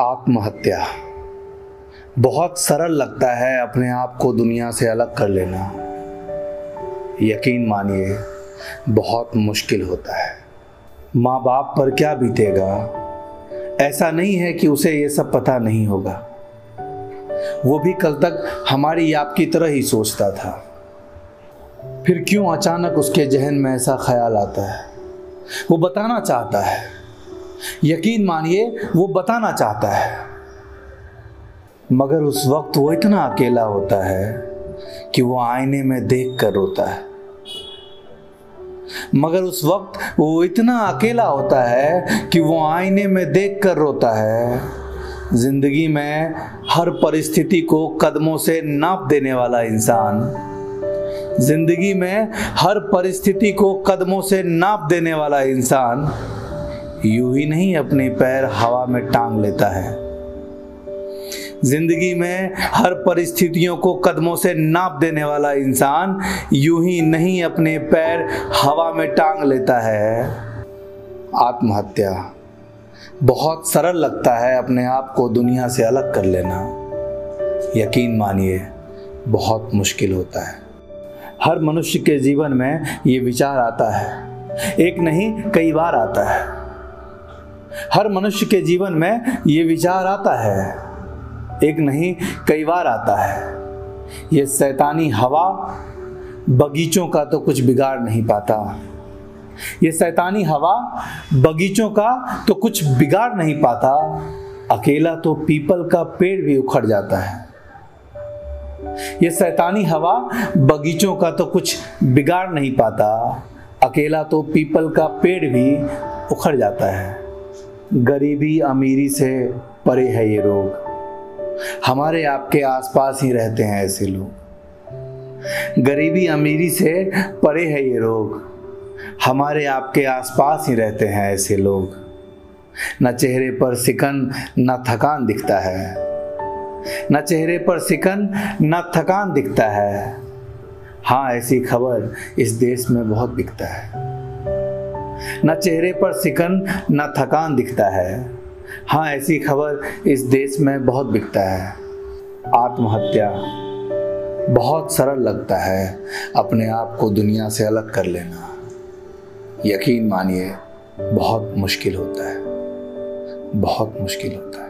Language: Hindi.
आत्महत्या। बहुत सरल लगता है अपने आप को दुनिया से अलग कर लेना। यकीन मानिए, बहुत मुश्किल होता है। माँ बाप पर क्या बीतेगा? ऐसा नहीं है कि उसे ये सब पता नहीं होगा। वो भी कल तक हमारी आपकी तरह ही सोचता था। फिर क्यों अचानक उसके जहन में ऐसा ख्याल आता है? वो बताना चाहता है। यकीन मानिए, वो बताना चाहता है। मगर उस वक्त वो इतना अकेला होता है कि वो आईने में देख कर रोता है। मगर उस वक्त वो इतना अकेला होता है कि वो आईने में देख कर रोता है। ज़िंदगी में हर परिस्थिति को कदमों से नाप देने वाला इंसान ज़िंदगी में हर परिस्थिति को कदमों से नाप देने वाला इंसान यूँ ही नहीं अपने पैर हवा में टांग लेता है। ज़िंदगी में हर परिस्थितियों को कदमों से नाप देने वाला इंसान यूँ ही नहीं अपने पैर हवा में टांग लेता है। आत्महत्या बहुत सरल लगता है अपने आप को दुनिया से अलग कर लेना। यकीन मानिए, बहुत मुश्किल होता है। हर मनुष्य के जीवन में ये विचार आता है। एक नहीं, कई बार आता है। हर मनुष्य के जीवन में ये विचार आता है। एक नहीं, कई बार आता है। ये शैतानी हवा बगीचों का तो कुछ बिगाड़ नहीं पाता। ये शैतानी हवा बगीचों का तो कुछ बिगाड़ नहीं पाता। अकेला तो पीपल का पेड़ भी उखड़ जाता है। ये शैतानी हवा बगीचों का तो कुछ बिगाड़ नहीं पाता। अकेला तो पीपल का पेड़ भी उखड़ जाता है। गरीबी अमीरी से परे है ये रोग। हमारे आपके आसपास ही रहते हैं ऐसे लोग। गरीबी अमीरी से परे है ये रोग। हमारे आपके आसपास ही रहते हैं ऐसे लोग। न चेहरे पर सिकन, न थकान दिखता है। न चेहरे पर सिकन, न थकान दिखता है। हाँ ऐसी खबर इस देश में बहुत बिकता है। न चेहरे पर सिकन, न थकान दिखता है। हाँ ऐसी खबर इस देश में बहुत बिकता है। आत्महत्या बहुत सरल लगता है। अपने आप को दुनिया से अलग कर लेना। यकीन मानिए, बहुत मुश्किल होता है। बहुत मुश्किल होता है।